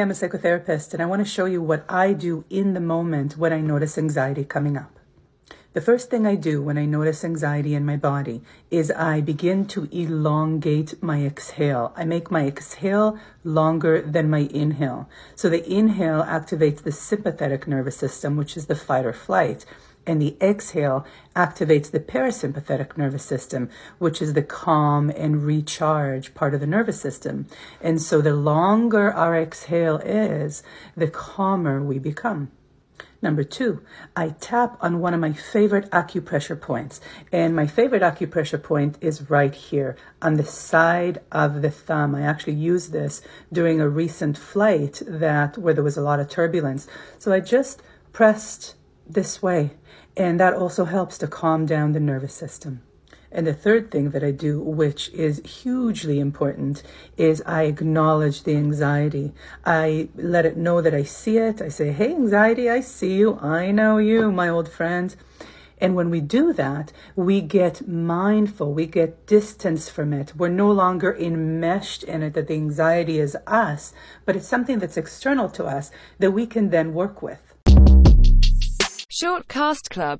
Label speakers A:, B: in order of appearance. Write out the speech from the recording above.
A: I'm a psychotherapist and I want to show you what I do in the moment when I notice anxiety coming up. The first thing I do when I notice anxiety in my body is I begin to elongate my exhale. I make my exhale longer than my inhale. So the inhale activates the sympathetic nervous system, which is the fight or flight and the exhale activates the parasympathetic nervous system, which is the calm and recharge part of the nervous system. And so the longer our exhale is, the calmer we become. Number two, I tap on one of my favorite acupressure points. And my favorite acupressure point is right here on the side of the thumb. I actually used this during a recent flight that where there was a lot of turbulence. So I just pressed this way. And that also helps to calm down the nervous system. And the third thing that I do, which is hugely important, is I acknowledge the anxiety. I let it know that I see it. I say, Hey, anxiety, I see you. I know you, my old friend. And when we do that, we get mindful, we get distance from it. We're no longer enmeshed in it that the anxiety is us, but it's something that's external to us that we can then work with.
B: Shortcast Club